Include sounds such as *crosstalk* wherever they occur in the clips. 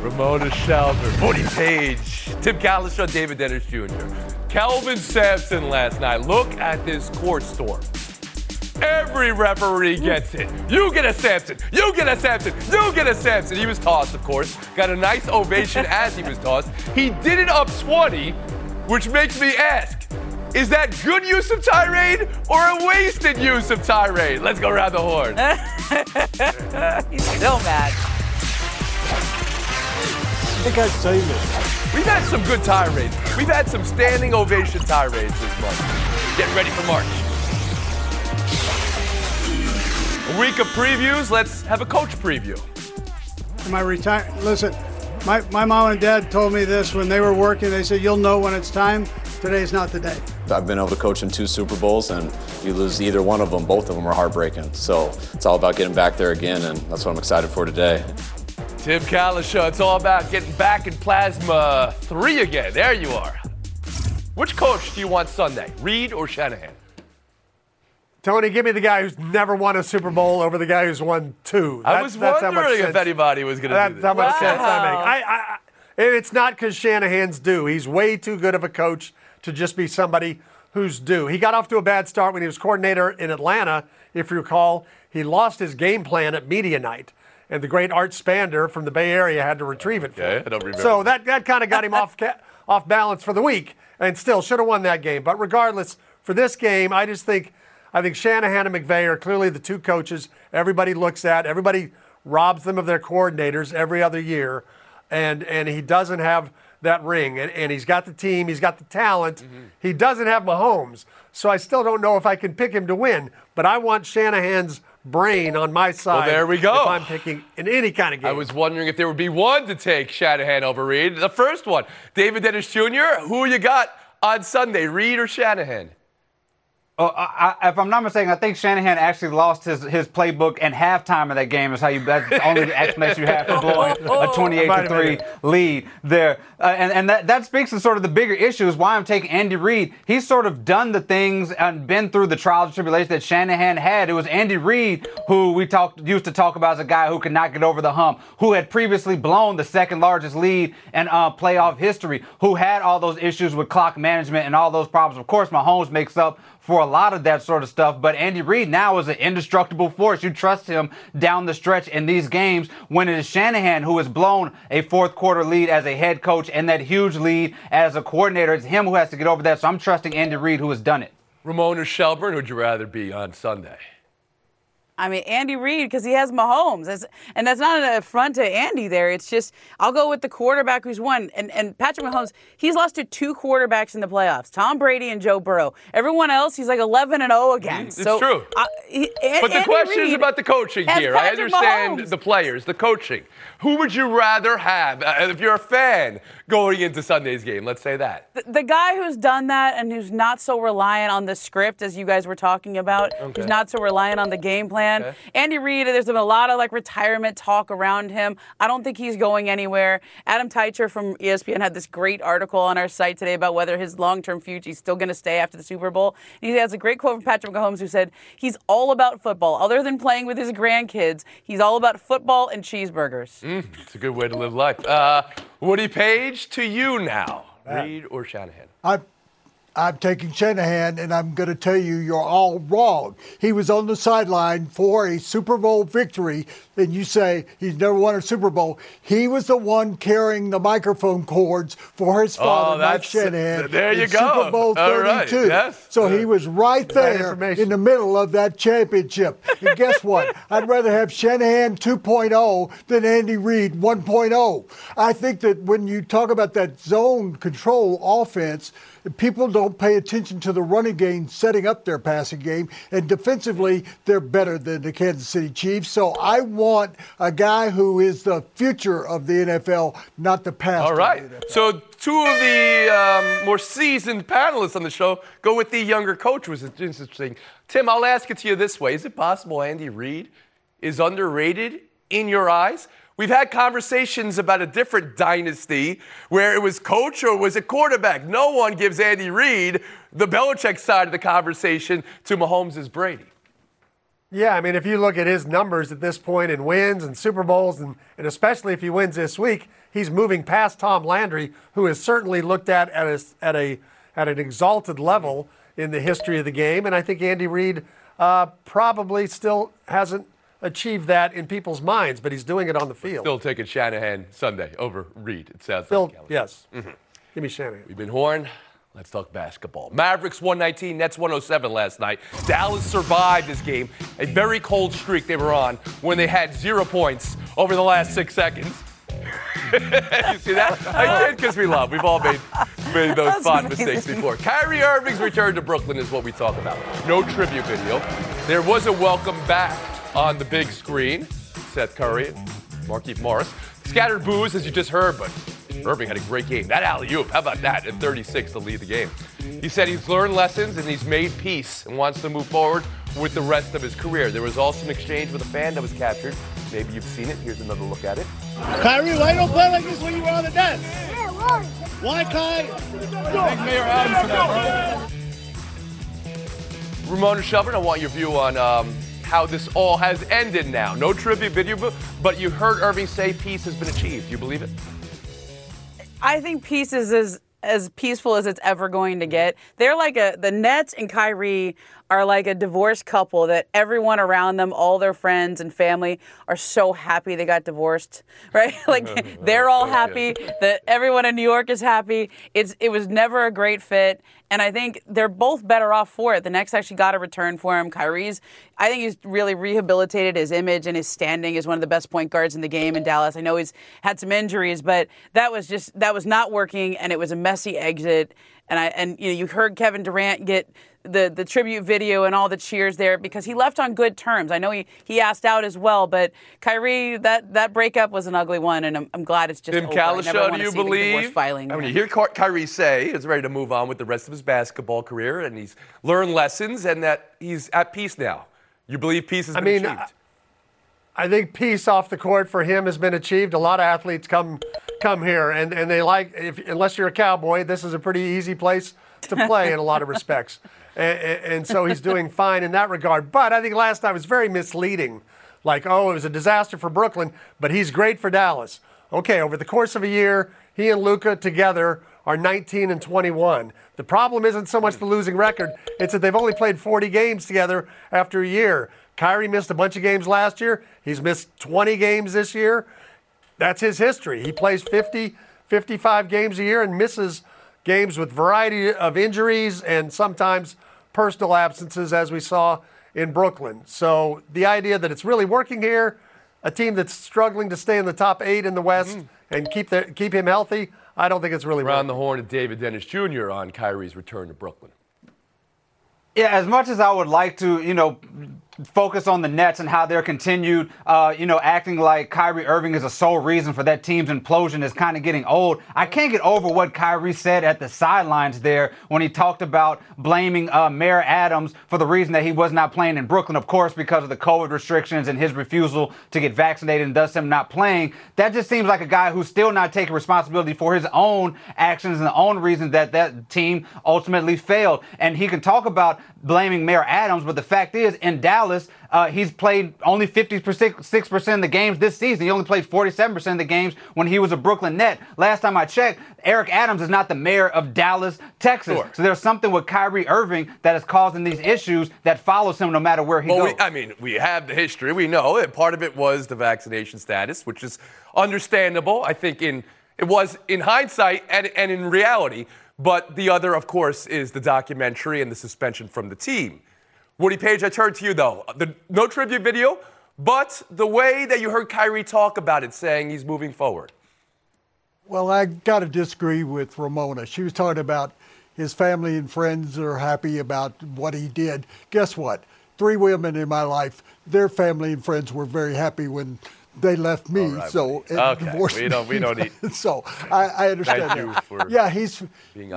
Ramona Shelburne, Woody Paige, Tim Cowlishaw, David Dennis Jr. Kelvin Sampson last night. Look at this court storm. Every referee gets it. You get a Sampson. You get a Sampson. You get a Sampson. He was tossed, of course. Got a nice ovation *laughs* as he was tossed. He did it up 20, which makes me ask is that good use of tirade or a wasted use of tirade? Let's go around the horn. *laughs* He's still mad. I think I'd say this. We've had some good tirades. We've had some standing ovation tirades this month. Getting ready for March. A week of previews. Let's have a coach preview. My retire. Listen, my, my mom and dad told me this when they were working. They said, You'll know when it's time. Today's not the day. I've been able to coach in two Super Bowls, and you lose either one of them, both of them are heartbreaking. So it's all about getting back there again, and that's what I'm excited for today. Tim Cowlishaw, it's all about getting back in Plasma 3 again. There you are. Which coach do you want Sunday, Reid or Shanahan? Tony, give me the guy who's never won a Super Bowl over the guy who's won two. I was wondering if anybody was going to do That's this. how much sense I make. I, I, I- it's not because Shanahan's due. He's way too good of a coach to just be somebody who's due. He got off to a bad start when he was coordinator in Atlanta. If you recall, he lost his game plan at media night, and the great Art Spander from the Bay Area had to retrieve it for Okay, him. I don't remember. So that, that kind of got him off *laughs* ca- off balance for the week, and still should have won that game. But regardless, for this game, I just think I think Shanahan and McVay are clearly the two coaches everybody looks at. Everybody robs them of their coordinators every other year, and and he doesn't have that ring, and, and he's got the team, he's got the talent. Mm-hmm. He doesn't have Mahomes, so I still don't know if I can pick him to win. But I want Shanahan's brain on my side. Well, there we go. If I'm picking in any kind of game. I was wondering if there would be one to take Shanahan over Reid. The first one, David Dennis Jr. Who you got on Sunday, Reid or Shanahan? Oh, I, I, if I'm not mistaken, I think Shanahan actually lost his, his playbook and halftime of that game is how you that's the only explanation you have for blowing *laughs* a 28 to three lead there. Uh, and and that, that speaks to sort of the bigger issue is why I'm taking Andy Reid. He's sort of done the things and been through the trials and tribulations that Shanahan had. It was Andy Reid who we talked used to talk about as a guy who could not get over the hump, who had previously blown the second largest lead in uh, playoff history, who had all those issues with clock management and all those problems. Of course, Mahomes makes up for a lot of that sort of stuff. But Andy Reid now is an indestructible force. You trust him down the stretch in these games when it is Shanahan who has blown a fourth quarter lead as a head coach and that huge lead as a coordinator. It's him who has to get over that. So I'm trusting Andy Reid who has done it. Ramona Shelburne? Who'd you rather be on Sunday? I mean, Andy Reid, because he has Mahomes. That's, and that's not an affront to Andy there. It's just, I'll go with the quarterback who's won. And, and Patrick Mahomes, he's lost to two quarterbacks in the playoffs Tom Brady and Joe Burrow. Everyone else, he's like 11 and 0 against. It's so, true. uh, he- An- But the Andy question is about the coaching here. I understand Mahomes. the players, the coaching. Who would you rather have uh, if you're a fan going into Sunday's game? Let's say that. the, the guy who's done that and who's not so reliant on the script as you guys were talking about, Okay. who's not so reliant on the game plan. Okay. Andy Reid, there's been a lot of like retirement talk around him. I don't think he's going anywhere. Adam Teicher from ESPN had this great article on our site today about whether his long-term future is still going to stay after the Super Bowl. And he has a great quote from Patrick Mahomes who said he's all about football. Other than playing with his grandkids, he's all about football and cheeseburgers. It's a good way to live life. Uh, Woody Paige, to you now. Reid or Shanahan? I'm, I'm taking Shanahan, and I'm going to tell you, you're all wrong. He was on the sideline for a Super Bowl victory, and you say he's never won a Super Bowl. He was the one carrying the microphone cords for his oh, father, Mike Oh, that's- Shanahan. there you in go. Super Bowl All right, 32. yes. So he was right there in the middle of that championship. And guess what? *laughs* I'd rather have Shanahan 2.0 than Andy Reid 1.0. I think that when you talk about that zone control offense, people don't pay attention to the running game setting up their passing game. And defensively, they're better than the Kansas City Chiefs. So I want a guy who is the future of the NFL, not the past. All right. Of the NFL. So two of the um, more seasoned panelists on the show go with the younger coach, which is interesting. Tim, I'll ask it to you this way: Is it possible Andy Reid is underrated in your eyes? We've had conversations about a different dynasty where it was coach or was it quarterback. No one gives Andy Reid the Belichick side of the conversation to Mahomes' Brady. Yeah, I mean, if you look at his numbers at this point in wins and Super Bowls, and, and especially if he wins this week, he's moving past Tom Landry, who is certainly looked at at a, at a at an exalted level in the history of the game. And I think Andy Reid uh, probably still hasn't achieve that in people's minds, but he's doing it on the field. Still taking Shanahan Sunday over Reid, It sounds Still, like. Kelly. yes. Mm-hmm. Give me Shanahan. We've been horned. Let's talk basketball. Mavericks 119, Nets 107 last night. Dallas survived this game, a very cold streak they were on when they had zero points over the last six seconds. *laughs* you see that? I did because we love. We've all made, made those That's fun amazing. mistakes before. Kyrie Irving's return to Brooklyn is what we talk about. No tribute video. There was a welcome back on the big screen. Seth Curry and Markieff Morris. Scattered boos, as you just heard, but Irving had a great game. That alley oop, how about that? At 36 to lead the game. He said he's learned lessons and he's made peace and wants to move forward with the rest of his career. There was also an exchange with a fan that was captured. Maybe you've seen it. Here's another look at it. Kyrie, why you don't play like this when you were on the Nets? Why, Kai? Thank Mayor Adams for that, Ramona Shelburne, I want your view on um, how this all has ended now. No tribute video, but you heard Irving say peace has been achieved. Do you believe it? I think peace is as as peaceful as it's ever going to get. They're like a the Nets and Kyrie are like a divorced couple that everyone around them, all their friends and family, are so happy they got divorced, *laughs* right? *laughs* like *laughs* they're all happy that everyone in New York is happy. It's it was never a great fit, and I think they're both better off for it. The Nets actually got a return for him. Kyrie's, I think he's really rehabilitated his image and his standing as one of the best point guards in the game in Dallas. I know he's had some injuries, but that was just that was not working, and it was a messy exit. And I and you know you heard Kevin Durant get the the tribute video and all the cheers there because he left on good terms. I know he he asked out as well, but Kyrie that that breakup was an ugly one, and I'm, I'm glad it's just Tim over. I never Cowlishaw, wanna do you see the divorce believe? filing? I mean, you hear Ky- Kyrie say he's ready to move on with the rest of his basketball career, and he's learned lessons, and that he's at peace now. You believe peace has I been mean, achieved? I think peace off the court for him has been achieved. A lot of athletes come come here, and, and they like, if, unless you're a cowboy, this is a pretty easy place to play in a lot of respects. *laughs* And, and, so he's doing fine in that regard. But I think last night was very misleading. Like, oh, it was a disaster for Brooklyn, but he's great for Dallas. Okay, over the course of a year, he and Luka together are 19 and 21. The problem isn't so much the losing record, it's that they've only played 40 games together after a year. Kyrie missed a bunch of games last year. He's missed 20 games this year. That's his history. He plays 50, 55 games a year and misses games with variety of injuries and sometimes personal absences, as we saw in Brooklyn. So the idea that it's really working here, a team that's struggling to stay in the top eight in the West mm-hmm. and keep the, keep him healthy, I don't think it's really Around the horn of David Dennis Jr. on Kyrie's return to Brooklyn. Yeah, as much as I would like to, you know, focus on the Nets and how they're continued, uh, you know, acting like Kyrie Irving is a sole reason for that team's implosion is kind of getting old. I can't get over what Kyrie said at the sidelines there when he talked about blaming uh, Mayor Adams for the reason that he was not playing in Brooklyn, of course, because of the COVID restrictions and his refusal to get vaccinated and thus him not playing. That just seems like a guy who's still not taking responsibility for his own actions and the own reasons that that team ultimately failed. And he can talk about blaming Mayor Adams, but the fact is, in Dallas, uh, he's played only 56% of the games this season. He only played 47% of the games when he was a Brooklyn Net. Last time I checked, Eric Adams is not the mayor of Dallas, Texas. Sure. So there's something with Kyrie Irving that is causing these issues that follows him no matter where he Well, goes. we, I mean, we have the history. We know it. Part of it was the vaccination status, which is understandable. I think in it was in hindsight and, and in reality. But the other, of course, is the documentary and the suspension from the team. Woody Paige, I turn to you though. The, no tribute video, but the way that you heard Kyrie talk about it, saying he's moving forward. Well, I got to disagree with Ramona. She was talking about his family and friends are happy about what he did. Guess what? Three women in my life, their family and friends were very happy when they left me. right, so Okay, divorced we don't- we don't need- *laughs* so I, I understand. Thank you for yeah, he's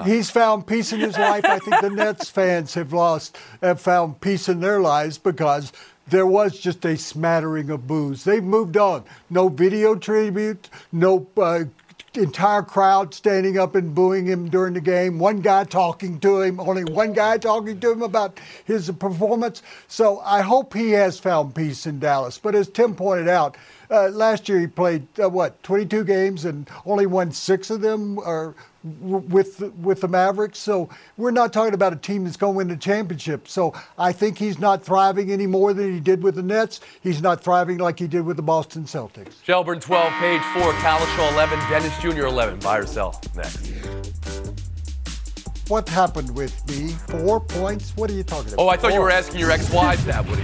he's found peace in his life. I think the *laughs* Nets fans have lost have found peace in their lives because there was just a smattering of boos. They've moved on. No video tribute. No. Uh, Entire crowd standing up and booing him during the game. One guy talking to him, only one guy talking to him about his performance. So I hope he has found peace in Dallas. But as Tim pointed out, uh, last year he played uh, what 22 games and only won six of them w- with with the Mavericks. So we're not talking about a team that's going to win the championship. So I think he's not thriving any more than he did with the Nets. He's not thriving like he did with the Boston Celtics. Shelburne 12, Paige 4, Cowlishaw 11, Dennis Jr. 11. Buy or sell next. What happened with me? Four points? What are you talking about? Oh, I thought you were asking your ex-wives that, Woody.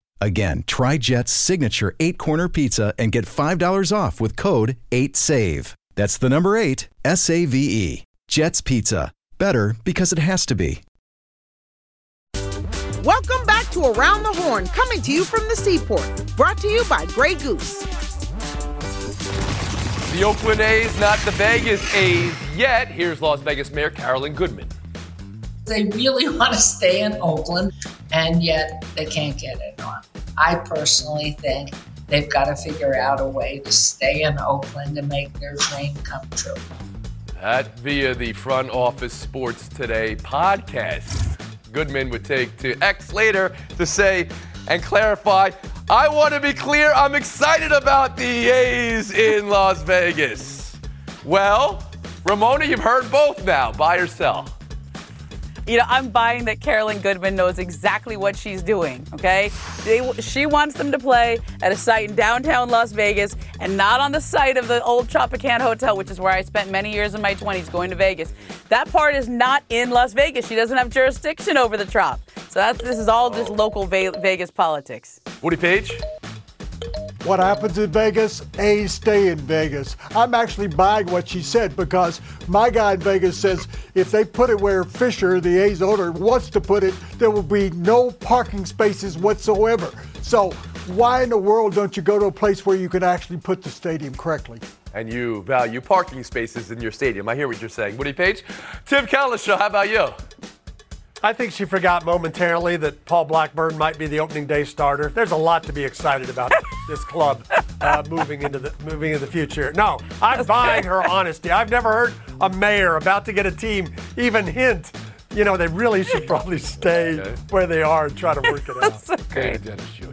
Again, try Jet's signature eight corner pizza and get $5 off with code 8SAVE. That's the number eight, S A V E. Jet's Pizza. Better because it has to be. Welcome back to Around the Horn, coming to you from the seaport. Brought to you by Grey Goose. The Oakland A's, not the Vegas A's yet. Here's Las Vegas Mayor Carolyn Goodman. They really *laughs* want to stay in Oakland, and yet they can't get it on. I personally think they've got to figure out a way to stay in Oakland and make their dream come true. That via the Front Office Sports Today podcast. Goodman would take to X later to say and clarify I want to be clear, I'm excited about the A's in Las Vegas. Well, Ramona, you've heard both now. Buy or sell? You know, I'm buying that Carolyn Goodman knows exactly what she's doing, okay? They, she wants them to play at a site in downtown Las Vegas and not on the site of the old Tropicana Hotel, which is where I spent many years in my 20s going to Vegas. That part is not in Las Vegas. She doesn't have jurisdiction over the Trop. So that's, this is all just local Ve- Vegas politics. Woody Paige? What happens in Vegas? A's stay in Vegas. I'm actually buying what she said because my guy in Vegas says if they put it where Fisher, the A's owner, wants to put it, there will be no parking spaces whatsoever. So why in the world don't you go to a place where you can actually put the stadium correctly? And you value parking spaces in your stadium. I hear what you're saying. Woody Paige? Tim Cowlishaw, how about you? I think she forgot momentarily that Paul Blackburn might be the opening day starter. There's a lot to be excited about *laughs* this club uh, moving into the moving into the future. No, I'm buying her honesty. I've never heard a mayor about to get a team even hint. You know, they really should *laughs* probably stay Okay. where they are and try to work it out. Okay, Dennis Jr.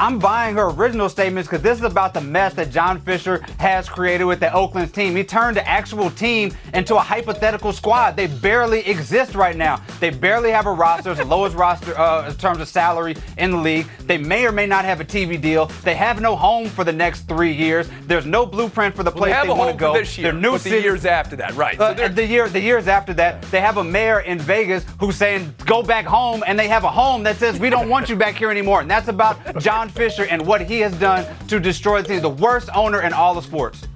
I'm buying her original statements because this is about the mess that John Fisher has created with the Oakland's team. He turned the actual team into a hypothetical squad. They barely exist right now. They barely have a roster. It's the *laughs* lowest roster uh, in terms of salary in the league. They may or may not have a TV deal. They have no home for the next three years. There's no blueprint for the Well, they place have they a want to go. this year, new but the city- years after that, right? uh, so they're- the year, the years after that, they have a mayor in Vegas who's saying go back home, and they have a home that says we don't want you back here anymore. And that's about John Fisher and what he has done to destroy the team. The worst owner in all of sports.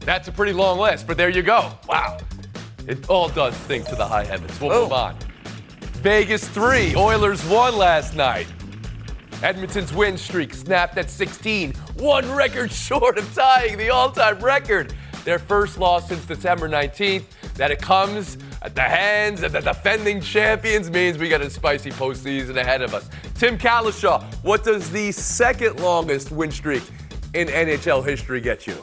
That's a pretty long list, but there you go. Wow. It all does stink to the high heavens. We'll move oh. on. Vegas 3, Oilers won last night. Edmonton's win streak snapped at 16, one record *laughs* short of tying the all time record. Their first loss since December 19th. That it comes at the hands of the defending champions means we got a spicy postseason ahead of us. Tim Cowlishaw, what does the second longest win streak in NHL history get you?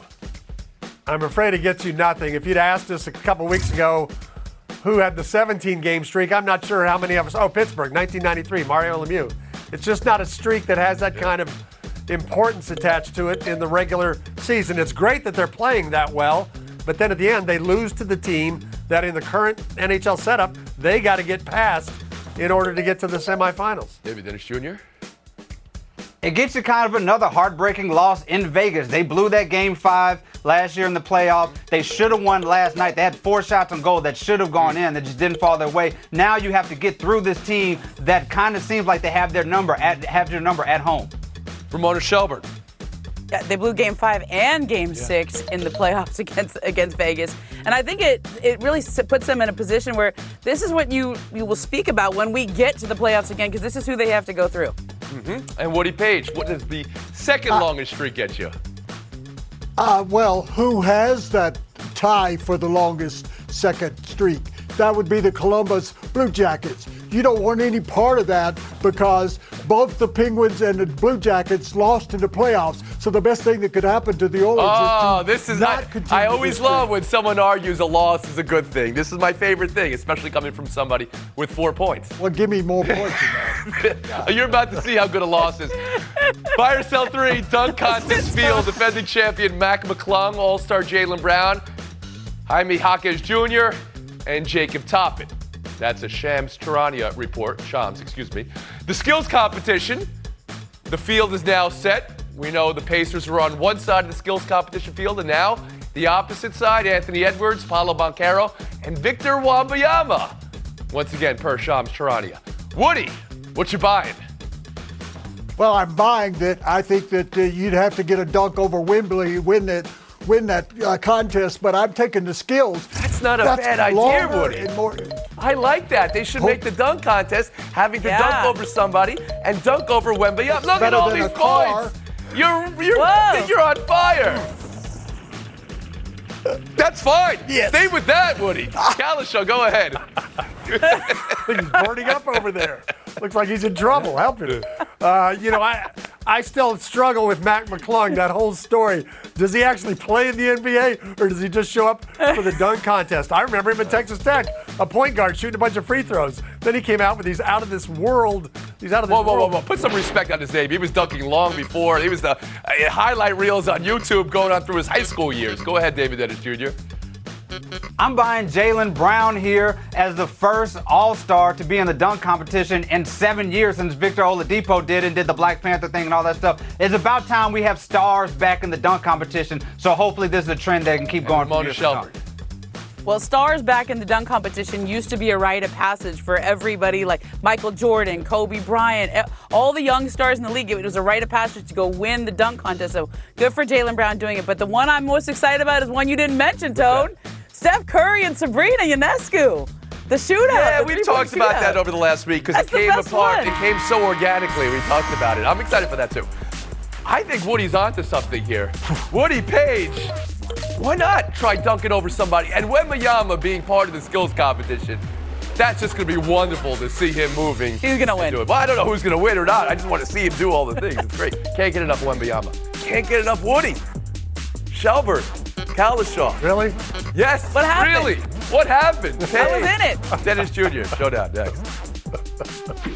I'm afraid it gets you nothing. If you'd asked us a couple weeks ago who had the 17 game streak, I'm not sure how many of us. Oh, Pittsburgh, 1993, Mario Lemieux. It's just not a streak that has that kind of importance attached to it in the regular season. It's great that they're playing that well, but then at the end, they lose to the team that in the current NHL setup, they got to get past in order to get to the semifinals. David Dennis Jr. It gets you kind of another heartbreaking loss in Vegas. They blew that game five last year in the playoff. They should have won last night. They had four shots on goal that should have gone in that just didn't fall their way. Now you have to get through this team that kind of seems like they have their number at have your number at home. Ramona Shelburne. Yeah, they blew Game Five and Game Six in the playoffs *laughs* against against Vegas, and I think it it really puts them in a position where this is what you you will speak about when we get to the playoffs again, because this is who they have to go through. Mm-hmm. And Woody Paige, what does the second uh, longest streak get you? Uh, well, who has that tie for the longest second streak? That would be the Columbus Blue Jackets. You don't want any part of that because both the Penguins and the Blue Jackets lost in the playoffs. So the best thing that could happen to the Oilers oh, is this is not I, I always love when someone argues a loss is a good thing. This is my favorite thing, especially coming from somebody with four points. Well, give me more points *laughs* You're about to see how good a loss is. Fire Cell 3, dunk *laughs* contest field, defending champion Mac McClung, All-Star Jaylen Brown, Jaime Jaquez Jr., and Jacob Toppin. That's a Shams Charania report. Shams, excuse me. The skills competition. The field is now set. We know the Pacers were on one side of the skills competition field, and now the opposite side, Anthony Edwards, Paolo Banchero, and Victor Wembanyama. Once again, per Shams Charania. Woody, what you buying? Well, I'm buying that. I think that uh, you'd have to get a dunk over Wembley, win it win that uh, contest, but I'm taking the skills. That's not a That's bad idea, Woody. More, I like that. They should make the dunk contest having to yeah. dunk over somebody and dunk over Wemby. Look at all these points. You're you're you're on fire. That's fine. Yes. Stay with that, Woody. *laughs* Cowlishaw, go ahead. *laughs* he's burning up over there. Looks like he's in trouble. Help him. Uh, you know, I I still struggle with Mac McClung. That whole story. Does he actually play in the NBA, or does he just show up for the dunk contest? I remember him at Texas Tech, a point guard shooting a bunch of free throws. Then he came out with these out of this world. He's out of this whoa, whoa, world. Whoa, whoa, Put some respect on his name. He was dunking long before. He was the uh, highlight reels on YouTube going on through his high school years. Go ahead, David Dennis Jr. I'm buying Jaylen Brown here as the first All Star to be in the dunk competition in seven years since Victor Oladipo did and did the Black Panther thing and all that stuff. It's about time we have stars back in the dunk competition. So hopefully this is a trend that can keep going. Mona Shelburne. Well, stars back in the dunk competition used to be a rite of passage for everybody like Michael Jordan, Kobe Bryant, all the young stars in the league. It was a rite of passage to go win the dunk contest. So good for Jaylen Brown doing it. But the one I'm most excited about is one you didn't mention, Tone. Steph Curry and Sabrina Ionescu. The shootout. Yeah, the we've talked shootout. about that over the last week because it came apart. One. It came so organically. We talked about it. I'm excited for that too. I think Woody's onto something here. Woody Paige, why not try dunking over somebody? And Wembanyama being part of the skills competition, that's just going to be wonderful to see him moving. He's going to win. it, Well, I don't know who's going to win or not. I just want to see him do all the things. It's great. Can't get enough Wembanyama. Can't get enough Woody. Shelburne. Cowlishaw. Really? Yes. What happened? Really? What happened? I was in it. Dennis Jr. Showdown next.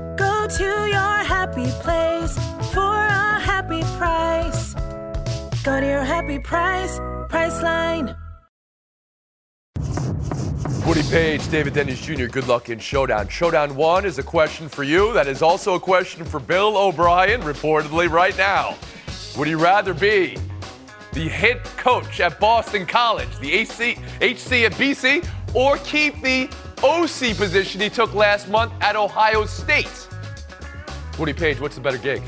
To your happy place for a happy price. Go to your happy price, Priceline. Woody Paige, David Dennis Jr., good luck in Showdown. Showdown 1 is a question for you. That is also a question for Bill O'Brien, reportedly right now. Would he rather be the head coach at Boston College, the AC, HC at BC, or keep the OC position he took last month at Ohio State? Woody Paige, what's the better gig?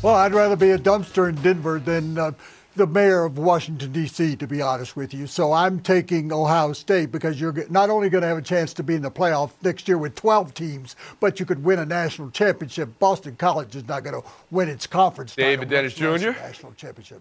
Well, I'd rather be a dumpster in Denver than uh, the mayor of Washington, D.C., to be honest with you. So I'm taking Ohio State because you're not only going to have a chance to be in the playoff next year with 12 teams, but you could win a national championship. Boston College is not going to win its conference. David Dennis Jr. National championship.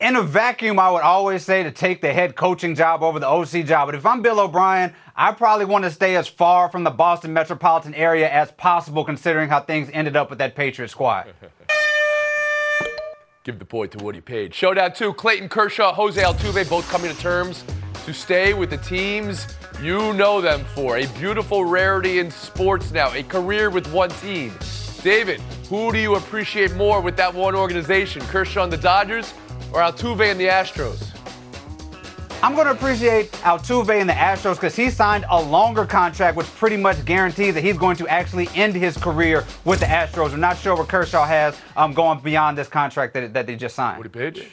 In a vacuum, I would always say to take the head coaching job over the OC job. But if I'm Bill O'Brien, I probably want to stay as far from the Boston metropolitan area as possible, considering how things ended up with that Patriot squad. *laughs* Give the point to Woody Paige. Showdown 2, Clayton Kershaw, Jose Altuve, both coming to terms to stay with the teams you know them for. A beautiful rarity in sports now, a career with one team. David, who do you appreciate more with that one organization? Kershaw and the Dodgers or Altuve and the Astros? I'm going to appreciate Altuve and the Astros because he signed a longer contract, which pretty much guarantees that he's going to actually end his career with the Astros. We're not sure what Kershaw has um, going beyond this contract that, that they just signed. Woody Paige?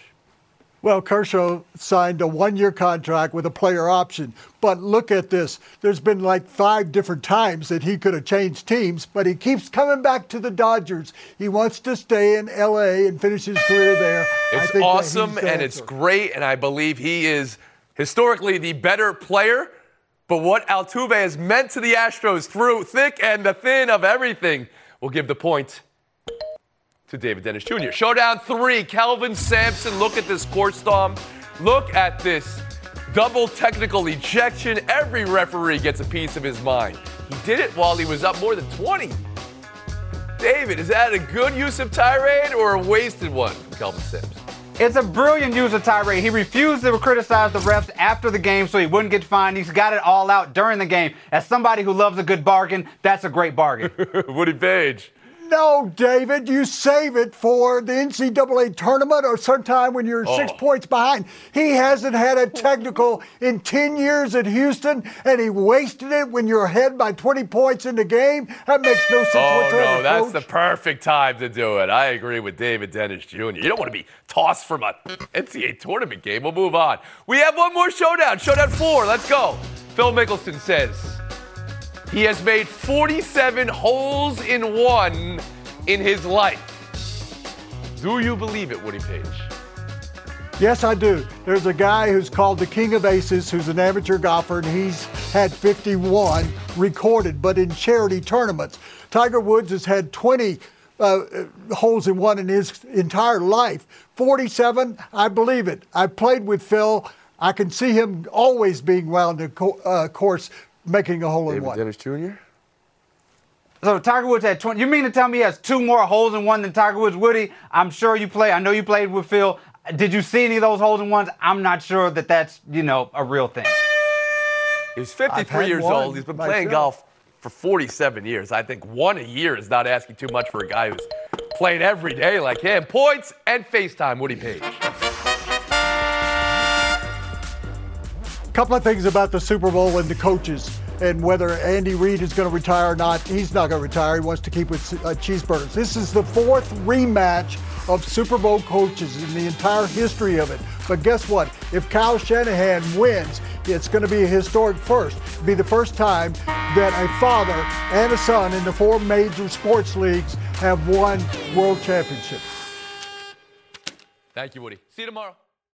Well, Kershaw signed a one year contract with a player option. But look at this. There's been like five different times that he could have changed teams, but he keeps coming back to the Dodgers. He wants to stay in LA and finish his career there. It's awesome and it's great, and I believe he is historically the better player. But what Altuve has meant to the Astros through thick and the thin of everything will give the point to David Dennis Jr. Showdown three, Kelvin Sampson. Look at this court storm. Look at this double technical ejection. Every referee gets a piece of his mind. He did it while he was up more than 20. David, is that a good use of tirade or a wasted one from Kelvin Sampson? It's a brilliant use of tirade. He refused to criticize the refs after the game so he wouldn't get fined. He's got it all out during the game. As somebody who loves a good bargain, that's a great bargain. *laughs* Woody Paige. No, David, you save it for the NCAA tournament or sometime when you're Oh. six points behind. He hasn't had a technical in 10 years at Houston, and he wasted it when you're ahead by 20 points in the game. That makes no sense Oh, whatsoever. no, that's coach. the perfect time to do it. I agree with David Dennis Jr. You don't want to be tossed from a NCAA tournament game. We'll move on. We have one more showdown. Showdown four. Let's go. Phil Mickelson says he has made 47 holes in one in his life. Do you believe it, Woody Paige? Yes, I do. There's a guy who's called the King of Aces who's an amateur golfer, and he's had 51 recorded, but in charity tournaments. Tiger Woods has had 20 uh, holes in one in his entire life. 47, I believe it. I played with Phil. I can see him always being round the co- uh, course making a hole in one. Dennis Jr.? So Tiger Woods had 20. You mean to tell me he has two more holes in one than Tiger Woods? Woody, I'm sure you play. I know you played with Phil. Did you see any of those holes in ones? I'm not sure that that's, you know, a real thing. He's I've 53 years old. He's been playing myself. golf for 47 years. I think one a year is not asking too much for a guy who's playing every day like him. Points and FaceTime, Woody Paige. Couple of things about the Super Bowl and the coaches and whether Andy Reid is going to retire or not. He's not going to retire. He wants to keep with uh, cheeseburgers. This is the fourth rematch of Super Bowl coaches in the entire history of it. But guess what? If Kyle Shanahan wins, it's going to be a historic first. It'll be the first time that a father and a son in the four major sports leagues have won world championships. Thank you, Woody. See you tomorrow.